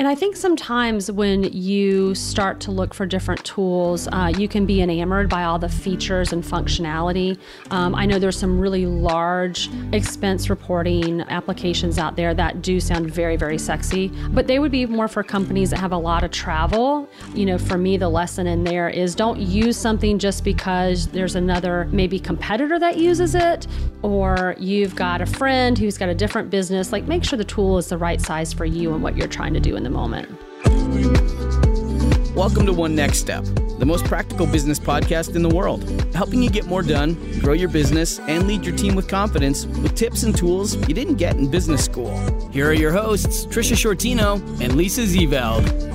And I think sometimes when you start to look for different tools, uh, you can be enamored by all the features and functionality. Um, I know there's some really large expense reporting applications out there that do sound very, very sexy, but they would be more for companies that have a lot of travel. You know, for me, the lesson in there is don't use something just because there's another maybe competitor that uses it, or you've got a friend who's got a different business. Like, make sure the tool is the right size for you and what you're trying to do in the moment. Welcome to One Next Step, the most practical business podcast in the world, helping you get more done, grow your business, and lead your team with confidence with tips and tools you didn't get in business school. Here are your hosts, Tricia Sciortino and Lisa Zeveld.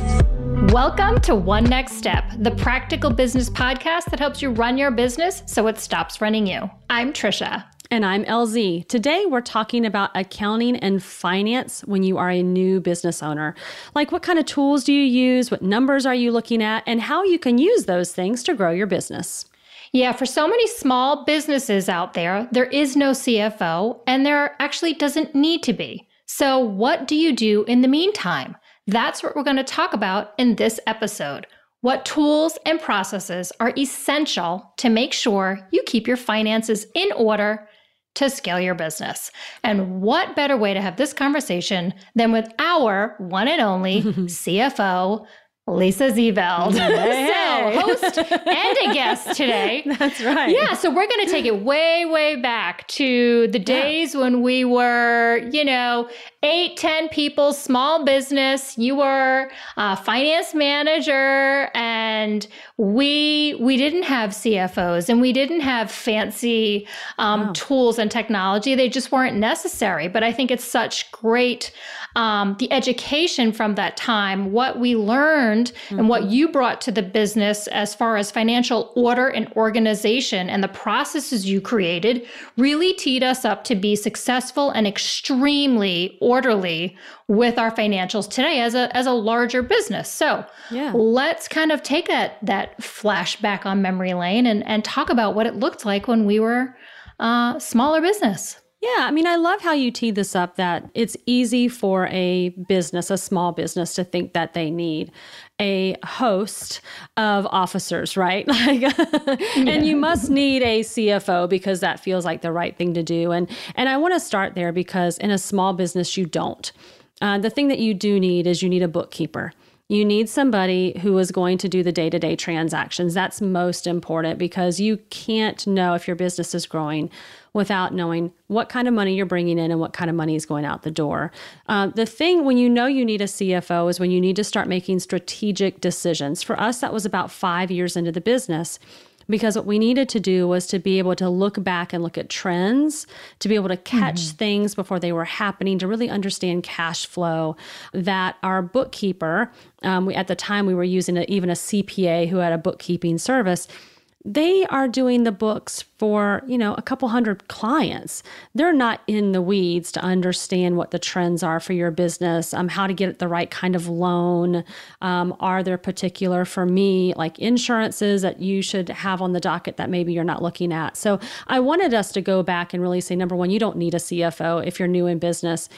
Welcome to One Next Step, the practical business podcast that helps you run your business so it stops running you. I'm Trisha. And I'm LZ. Today we're talking about accounting and finance when you are a new business owner. Like what kind of tools do you use? What numbers are you looking at? And how you can use those things to grow your business. Yeah, for so many small businesses out there, there is no CFO and there actually doesn't need to be. So, what do you do in the meantime? That's what we're going to talk about in this episode. What tools and processes are essential to make sure you keep your finances in order to scale your business. And what better way to have this conversation than with our one and only CFO, Lisa Zeveld. Hey. so, host and a guest today. That's right. Yeah, so we're going to take it way, way back to the days yeah. when we were, you know, eight, ten people, small business. You were a finance manager, and we we didn't have CFOs and we didn't have fancy um, wow. tools and technology. They just weren't necessary. But I think it's such great um, the education from that time, what we learned, mm-hmm. and what mm-hmm. you brought to the business as far as financial order and organization, and the processes you created, really teed us up to be successful and extremely orderly with our financials today as a as a larger business. So yeah. let's kind of take that that flashback on memory lane and and talk about what it looked like when we were uh, smaller business. Yeah, I mean, I love how you teed this up that it's easy for a business, a small business, to think that they need a host of officers, right? Like, yeah. and you must need a CFO because that feels like the right thing to do. And and I want to start there because in a small business, you don't. Uh, the thing that you do need is you need a bookkeeper. You need somebody who is going to do the day to day transactions. That's most important because you can't know if your business is growing without knowing what kind of money you're bringing in and what kind of money is going out the door. Uh, the thing when you know you need a CFO is when you need to start making strategic decisions. For us, that was about five years into the business because what we needed to do was to be able to look back and look at trends, to be able to catch mm-hmm. things before they were happening, to really understand cash flow. That our bookkeeper, um, we, at the time, we were using a, even a CPA who had a bookkeeping service they are doing the books for you know a couple hundred clients. They're not in the weeds to understand what the trends are for your business um, how to get the right kind of loan. Um, are there particular for me like insurances that you should have on the docket that maybe you're not looking at? So i wanted us to go back and really say number one you don't need a cfo if you're new in business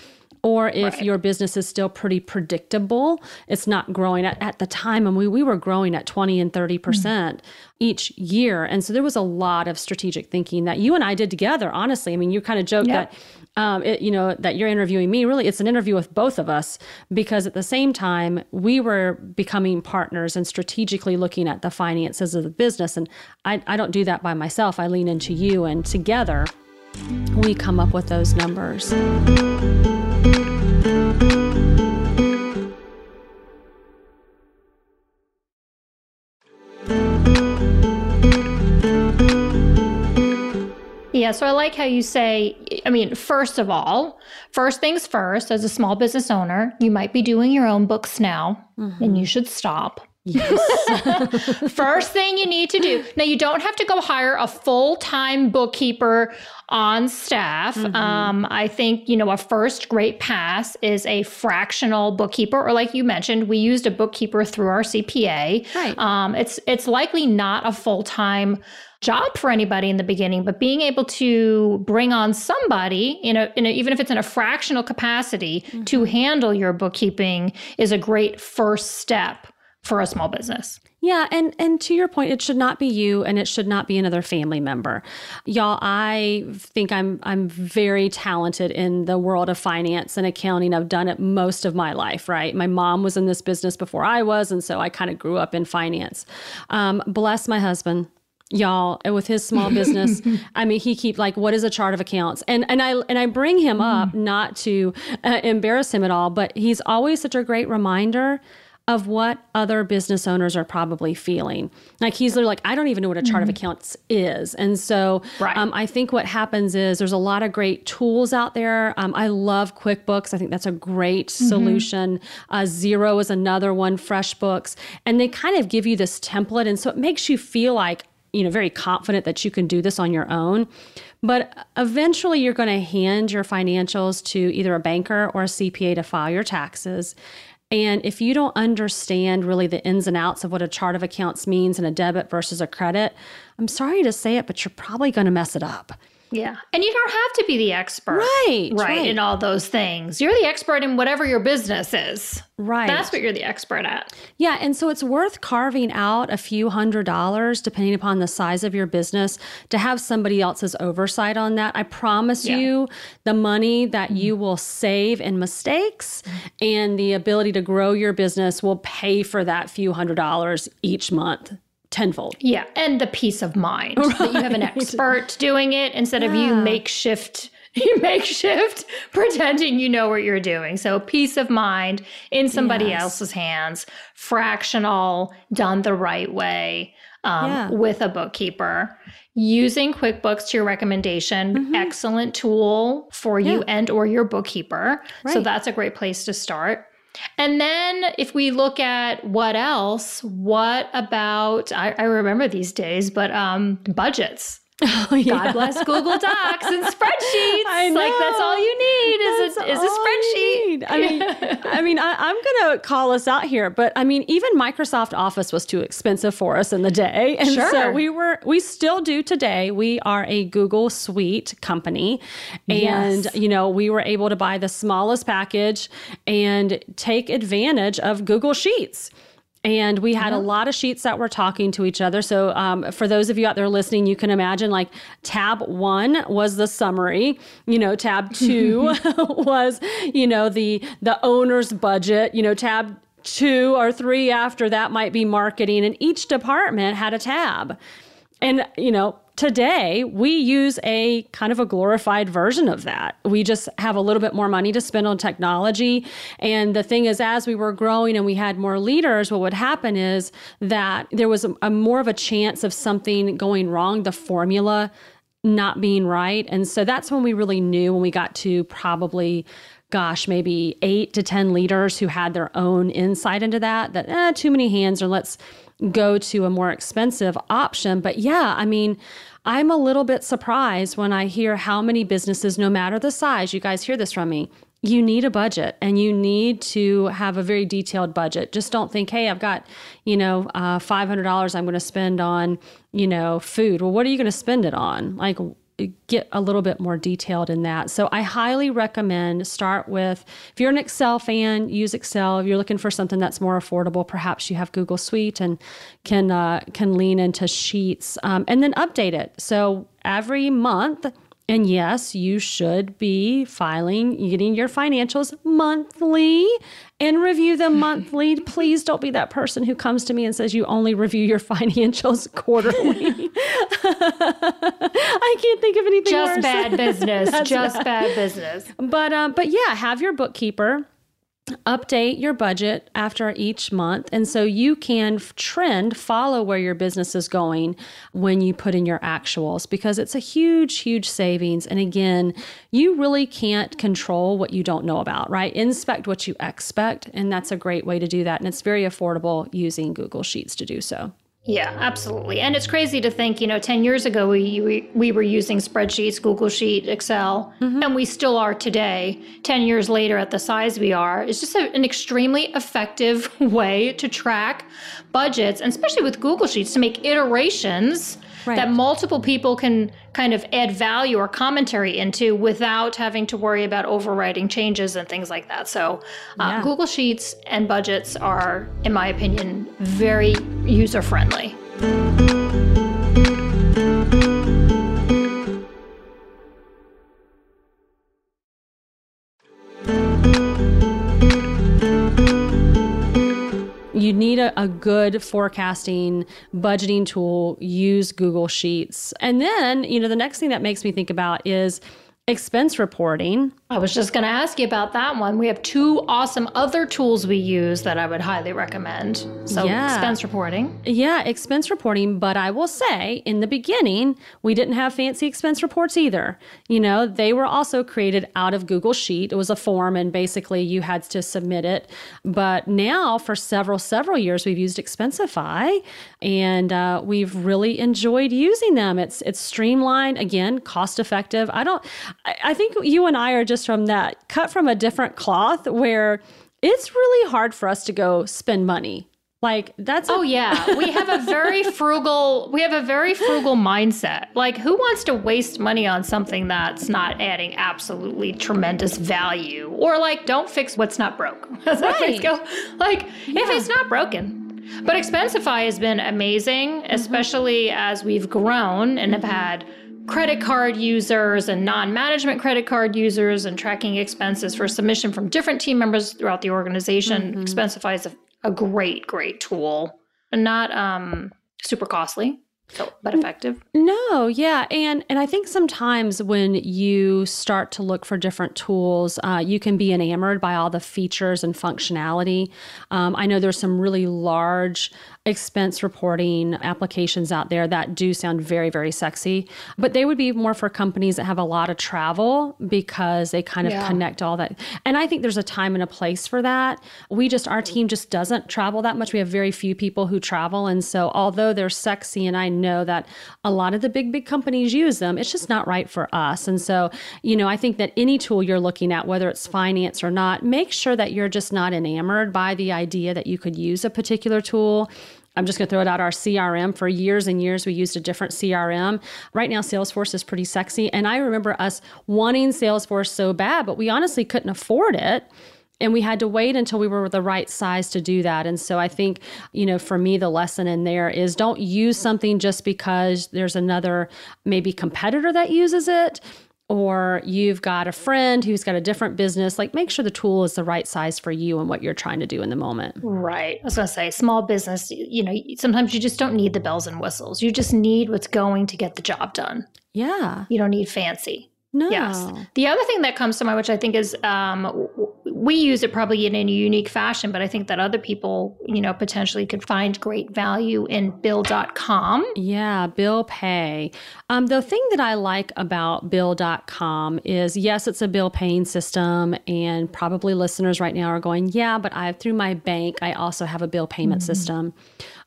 or if right. your business is still pretty predictable, it's not growing at, at the time. And we, we were growing at 20 and 30% mm-hmm. each year. And so there was a lot of strategic thinking that you and I did together, honestly. I mean, you kind of joked yep. that. Um, it, you know that you're interviewing me really it's an interview with both of us because at the same time we were becoming partners and strategically looking at the finances of the business and I, I don't do that by myself i lean into you and together we come up with those numbers Yeah, so I like how you say, I mean, first of all, first things first, as a small business owner, you might be doing your own books now mm-hmm. and you should stop. Yes. First thing you need to do. Now, you don't have to go hire a full time bookkeeper on staff. Mm-hmm. Um, I think, you know, a first great pass is a fractional bookkeeper, or like you mentioned, we used a bookkeeper through our CPA. Right. Um, it's, it's likely not a full time job for anybody in the beginning, but being able to bring on somebody, in a, in a, even if it's in a fractional capacity, mm-hmm. to handle your bookkeeping is a great first step for a small business. Yeah, and and to your point, it should not be you, and it should not be another family member, y'all. I think I'm I'm very talented in the world of finance and accounting. I've done it most of my life. Right, my mom was in this business before I was, and so I kind of grew up in finance. Um, bless my husband y'all with his small business i mean he keep like what is a chart of accounts and and i and i bring him up mm. not to uh, embarrass him at all but he's always such a great reminder of what other business owners are probably feeling. Like he's like, I don't even know what a chart mm-hmm. of accounts is. And so right. um, I think what happens is there's a lot of great tools out there. Um, I love QuickBooks. I think that's a great mm-hmm. solution. Uh, Xero is another one, FreshBooks. And they kind of give you this template. And so it makes you feel like, you know, very confident that you can do this on your own. But eventually, you're going to hand your financials to either a banker or a CPA to file your taxes. And if you don't understand really the ins and outs of what a chart of accounts means and a debit versus a credit, I'm sorry to say it, but you're probably going to mess it up. Yeah. And you don't have to be the expert. Right, right. Right. In all those things. You're the expert in whatever your business is. Right. That's what you're the expert at. Yeah. And so it's worth carving out a few hundred dollars, depending upon the size of your business, to have somebody else's oversight on that. I promise yeah. you the money that mm-hmm. you will save in mistakes and the ability to grow your business will pay for that few hundred dollars each month tenfold. Yeah, and the peace of mind right. that you have an expert doing it instead yeah. of you makeshift you makeshift pretending you know what you're doing. So peace of mind in somebody yes. else's hands, fractional, done the right way um, yeah. with a bookkeeper. Using QuickBooks to your recommendation, mm-hmm. excellent tool for you and or your bookkeeper. Right. So that's a great place to start. And then if we look at what else, what about, I, I remember these days, but um, budgets. Oh, yeah. God bless Google Docs and spreadsheets. Like that's all you need is that's a, is a spreadsheet. I mean, I mean, I, am gonna call us out here, but I mean, even Microsoft Office was too expensive for us in the day, and sure. so we were, we still do today. We are a Google Suite company, and yes. you know, we were able to buy the smallest package and take advantage of Google Sheets. And we had a uh-huh. lot of sheets that were talking to each other. So, um, for those of you out there listening, you can imagine like tab one was the summary. You know, tab two was you know the the owner's budget. You know, tab two or three after that might be marketing, and each department had a tab. And you know, today we use a kind of a glorified version of that. We just have a little bit more money to spend on technology. And the thing is, as we were growing and we had more leaders, what would happen is that there was a, a more of a chance of something going wrong, the formula not being right. And so that's when we really knew when we got to probably gosh, maybe eight to 10 leaders who had their own insight into that, that eh, too many hands, or let's go to a more expensive option. But yeah, I mean, I'm a little bit surprised when I hear how many businesses, no matter the size, you guys hear this from me, you need a budget and you need to have a very detailed budget. Just don't think, hey, I've got, you know, uh, $500 I'm going to spend on, you know, food. Well, what are you going to spend it on? Like, get a little bit more detailed in that. So I highly recommend start with if you're an Excel fan, use Excel. If you're looking for something that's more affordable, perhaps you have Google Suite and can uh, can lean into Sheets um, and then update it. So every month and yes, you should be filing, getting your financials monthly and review them monthly. Please don't be that person who comes to me and says you only review your financials quarterly. I can't think of anything Just worse. bad business. Just bad. bad business. But um, but yeah, have your bookkeeper update your budget after each month. And so you can trend, follow where your business is going when you put in your actuals because it's a huge, huge savings. And again, you really can't control what you don't know about, right? Inspect what you expect. And that's a great way to do that. And it's very affordable using Google Sheets to do so. Yeah, absolutely. And it's crazy to think, you know, 10 years ago we we, we were using spreadsheets, Google Sheet, Excel, mm-hmm. and we still are today. 10 years later at the size we are. It's just a, an extremely effective way to track budgets, and especially with Google Sheets to make iterations right. that multiple people can kind of add value or commentary into without having to worry about overwriting changes and things like that. So, uh, yeah. Google Sheets and budgets are, in my opinion, very user friendly. You need a, a, good forecasting budgeting tool use google sheets. And then you know the next thing that makes me think about is expense reporting. I was just going to ask you about that one. We have two awesome other tools we use that I would highly recommend. So, yeah. expense reporting. Yeah, expense reporting. But I will say, in the beginning, we didn't have fancy expense reports either. You know, they were also created out of Google Sheet. It was a form, and basically you had to submit it. But now, for several, several years, we've used Expensify, and uh, we've really enjoyed using them. It's it's streamlined, again, cost effective. I don't. I think you and I are just from that cut from a different cloth where it's really hard for us to go spend money. Like that's a- Oh yeah, we have a very frugal we have a very frugal mindset. Like who wants to waste money on something that's not adding absolutely tremendous value or like don't fix what's not broke. right. go. Like yeah. if it's not broken, but Expensify has been amazing, especially mm-hmm. as we've grown and have had credit card users and non management credit card users and tracking expenses for submission from different team members throughout the organization. Mm-hmm. Expensify is a, a, great, great tool and not um, super costly. So, but effective. No, yeah, and and I think sometimes when you start to look for different tools, uh, you can be enamored by all the features and functionality. Um, I know there's some really large expense reporting applications out there that do sound very, very sexy, but they would be more for companies that have a lot of travel because they kind of yeah. connect all that. And I think there's a time and a place for that. We just, our team just doesn't travel that much. We have very few people who travel. And so, although they're sexy, and I know that a lot of the big, big companies use them, it's just not right for us. And so, you know, I think that any tool you're looking at, whether it's finance or not, make sure that you're just not enamored by the idea that you could use a particular tool I'm just going to throw it out our CRM. For years and years, we used a different CRM. Right now, Salesforce is pretty sexy. And I remember us wanting Salesforce so bad, but we honestly couldn't afford it. And we had to wait until we were the right size to do that. And so I think, you know, for me, the lesson in there is don't use something just because there's another maybe competitor that uses it or you've got a friend who's got a different business, like make sure the tool is the right size for you and what you're trying to do in the moment. Right. I was going to say, small business, you know, sometimes you just don't need the bells and whistles. You just need what's going to get the job done. Yeah. You don't need fancy. No. Yes. The other thing that comes to mind, which I think is um, we use it probably in a unique fashion, but I think that other people, you know, potentially could find great value in bill.com. Yeah, bill pay. Um, the thing that I like about bill.com is yes, it's a bill paying system, and probably listeners right now are going, yeah, but I through my bank, I also have a bill payment mm-hmm. system.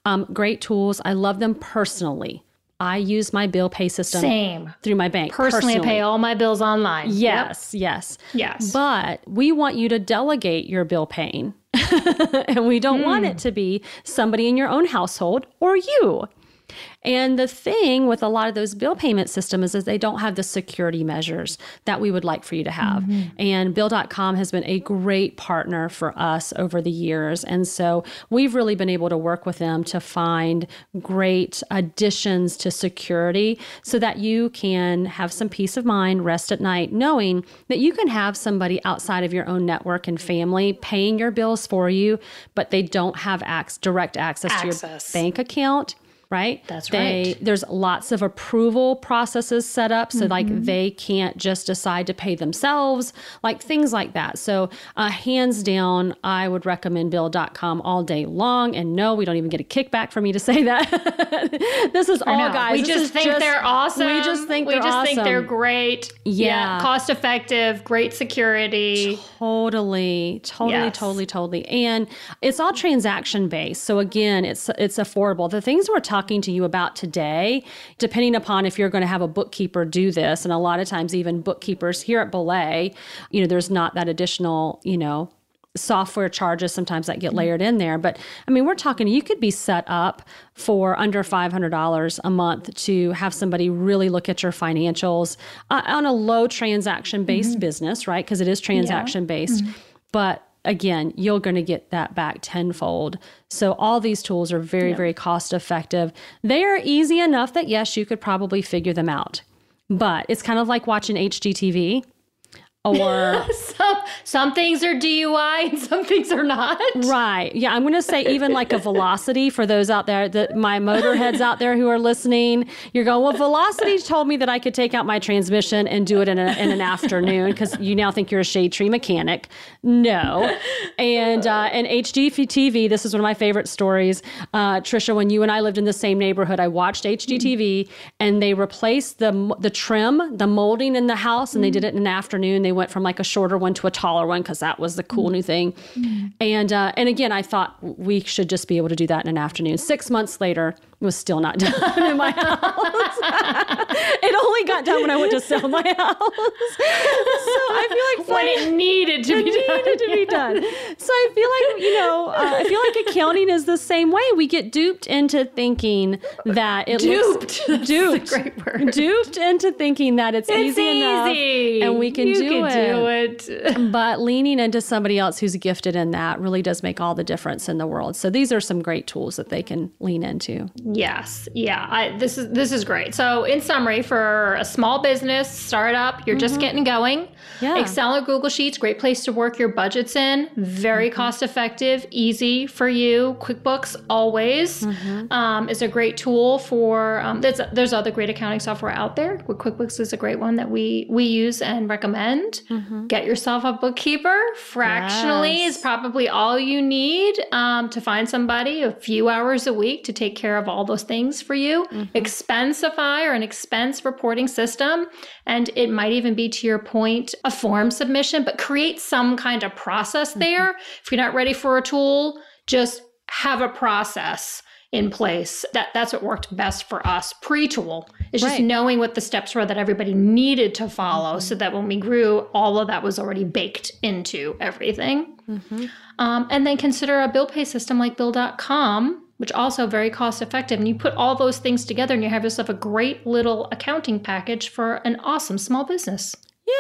Um, great tools. I love them personally. I use my bill pay system Same. through my bank. Personally, personally. I pay all my bills online. Yes, yep. yes. Yes. But we want you to delegate your bill paying. and we don't mm. want it hmm. to be somebody in your own household or you. And the thing with a lot of those bill payment systems is they don't have the security measures that we would like for you to have. Mm-hmm. And Bill.com has been a great partner for us over the years. And so we've really been able to work with them to find great additions to security so that you can have some peace of mind, rest at night, knowing that you can have somebody outside of your own network and family paying your bills for you, but they don't have ac- direct access, access. to your bank account right? That's they, right. There's lots of approval processes set up so Mm-hmm. like they can't just decide to pay themselves, like things like that. So uh, hands down, I would recommend Bill.com all day long. And no, we don't even get a kickback for me to say that. this is all No, guys. we just think they're awesome. We just think we they're just awesome. think they're great. Yeah. cost effective, great security. Totally, totally, Yes. totally, totally. And it's all transaction based. So again, it's it's affordable. The things we're talking to you about today, depending upon if you're going to have a bookkeeper do this, and a lot of times even bookkeepers here at Belay, you know, there's not that additional, you know, software charges sometimes that get layered in there. But I mean, we're talking you could be set up for under $500 a month to have somebody really look at your financials uh, on a low transaction based business, right? Because it is transaction based. But again, you're going to get that back tenfold. So all these tools are very, very cost effective. They are easy enough that yes, you could probably figure them out. But it's kind of like watching HGTV or Some some things are DIY and some things are not. Right. Yeah. I'm going to say even like a velocity for those out there that my motorheads out there who are listening. You're going, well, velocity told me that I could take out my transmission and do it in, a, in an afternoon because you now think you're a shade tree mechanic. No. And uh, and HGTV, this is one of my favorite stories. Uh, Tricia, when you and I lived in the same neighborhood, I watched HGTV and they replaced the the trim, the molding in the house, and they did it in an afternoon. They went from like a shorter one to a taller one because that was the cool new thing. And uh, and again, I thought we should just be able to do that in an afternoon. Six months later, was still not done in my house. it only got done when I went to sell my house. so I feel like When it needed to it be done. needed to be done. So I feel like you know, uh, I feel like accounting is the same way. We get duped into thinking that it Duped. looks duped, great word. duped into thinking that it's, It's easy, enough easy. and we can You do can it. do it. But leaning into somebody else who's gifted in that really does make all the difference in the world. So these are some great tools that they can lean into. Yes, yeah. I, this is this is great. So, in summary, for a small business startup, you're just getting going. Yeah. Excel or Google Sheets, great place to work your budgets in. Very cost effective, easy for you. QuickBooks always um, is a great tool for. Um, there's there's other great accounting software out there. QuickBooks is a great one that we we use and recommend. Get yourself a bookkeeper. Fractionally Yes. is probably all you need um, to find somebody a few hours a week to take care of all those things for you. Mm-hmm. Expensify or an expense reporting system. And it might even be, to your point, a form submission, but create some kind of process mm-hmm. there. If you're not ready for a tool, just have a process in place. That that's what worked best for us pre-tool. It's just Right. knowing what the steps were that everybody needed to follow mm-hmm. so that when we grew, all of that was already baked into everything. Um, and then consider a bill pay system like bill.com, which also very cost effective. And you put all those things together and you have yourself a great little accounting package for an awesome small business.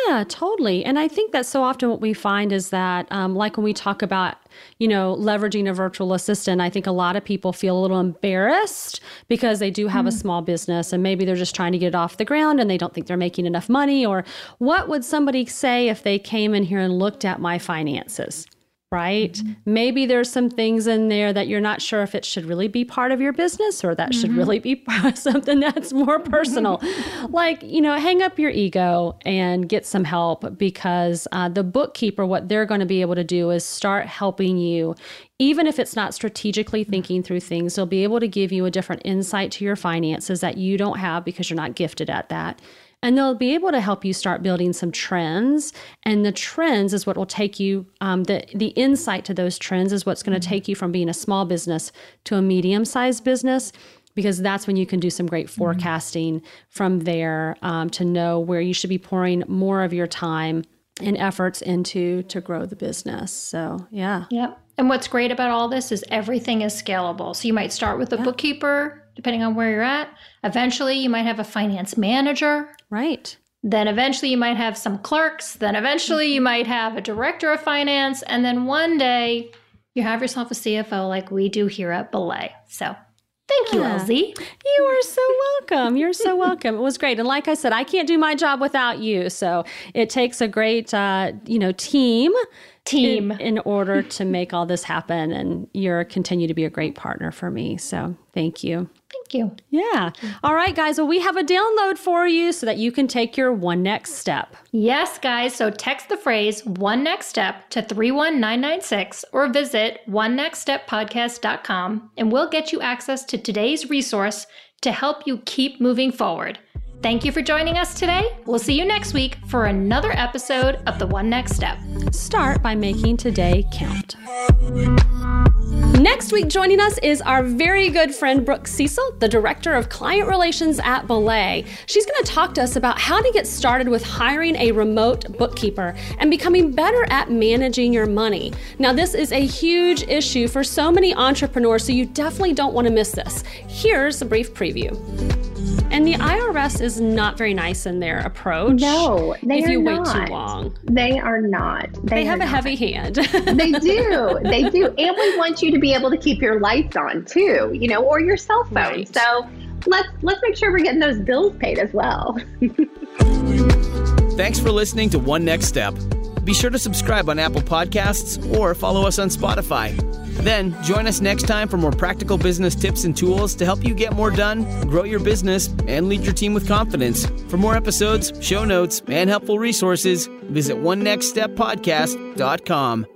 Yeah, totally. And I think that so often what we find is that, um, like when we talk about, you know, leveraging a virtual assistant, I think a lot of people feel a little embarrassed because they do have a small business and maybe they're just trying to get it off the ground and they don't think they're making enough money. Or what would somebody say if they came in here and looked at my finances? Right? Mm-hmm. Maybe there's some things in there that you're not sure if it should really be part of your business or that should mm-hmm. really be something that's more mm-hmm. personal. like, you know, hang up your ego and get some help because uh, the bookkeeper, what they're going to be able to do is start helping you. Even if it's not strategically thinking through things, they'll be able to give you a different insight to your finances that you don't have because you're not gifted at that. And they'll be able to help you start building some trends. And the trends is what will take you, um, the, the insight to those trends is what's going to take you from being a small business to a medium sized business, because that's when you can do some great forecasting from there um, to know where you should be pouring more of your time and efforts into to grow the business. So, yeah. Yep. And what's great about all this is everything is scalable. So you might start with a bookkeeper, depending on where you're at. Eventually, you might have a finance manager. Right. Then eventually, you might have some clerks. Then eventually, you might have a director of finance. And then one day, you have yourself a CFO like we do here at Belay. So thank you, Yeah. LZ. You are so welcome. You're so welcome. It was great. And like I said, I can't do my job without you. So it takes a great, uh, you know, team team in, in order to make all this happen. And you're continue to be a great partner for me. So thank you. Thank you. Yeah. All right, guys. Well, we have a download for you so that you can take your one next step. Yes, guys. So text the phrase one next step to 31996 or visit onenextsteppodcast.com and we'll get you access to today's resource to help you keep moving forward. Thank you for joining us today. We'll see you next week for another episode of The One Next Step. Start by making today count. Next week, joining us is our very good friend Brooke Cecil, the Director of Client Relations at Belay. She's going to talk to us about how to get started with hiring a remote bookkeeper and becoming better at managing your money. Now, this is a huge issue for so many entrepreneurs, so you definitely don't want to miss this. Here's a brief preview. And the IRS is not very nice in their approach. No, they if are you not. wait too long. They are not. They, They, have a not. heavy hand. they do. They do. And we want you to be able to keep your lights on too, you know, or your cell phone. Right. So let's let's make sure we're getting those bills paid as well. Thanks for listening to One Next Step. Be sure to subscribe on Apple Podcasts or follow us on Spotify. Then join us next time for more practical business tips and tools to help you get more done, grow your business, and lead your team with confidence. For more episodes, show notes, and helpful resources, visit onenextsteppodcast.com.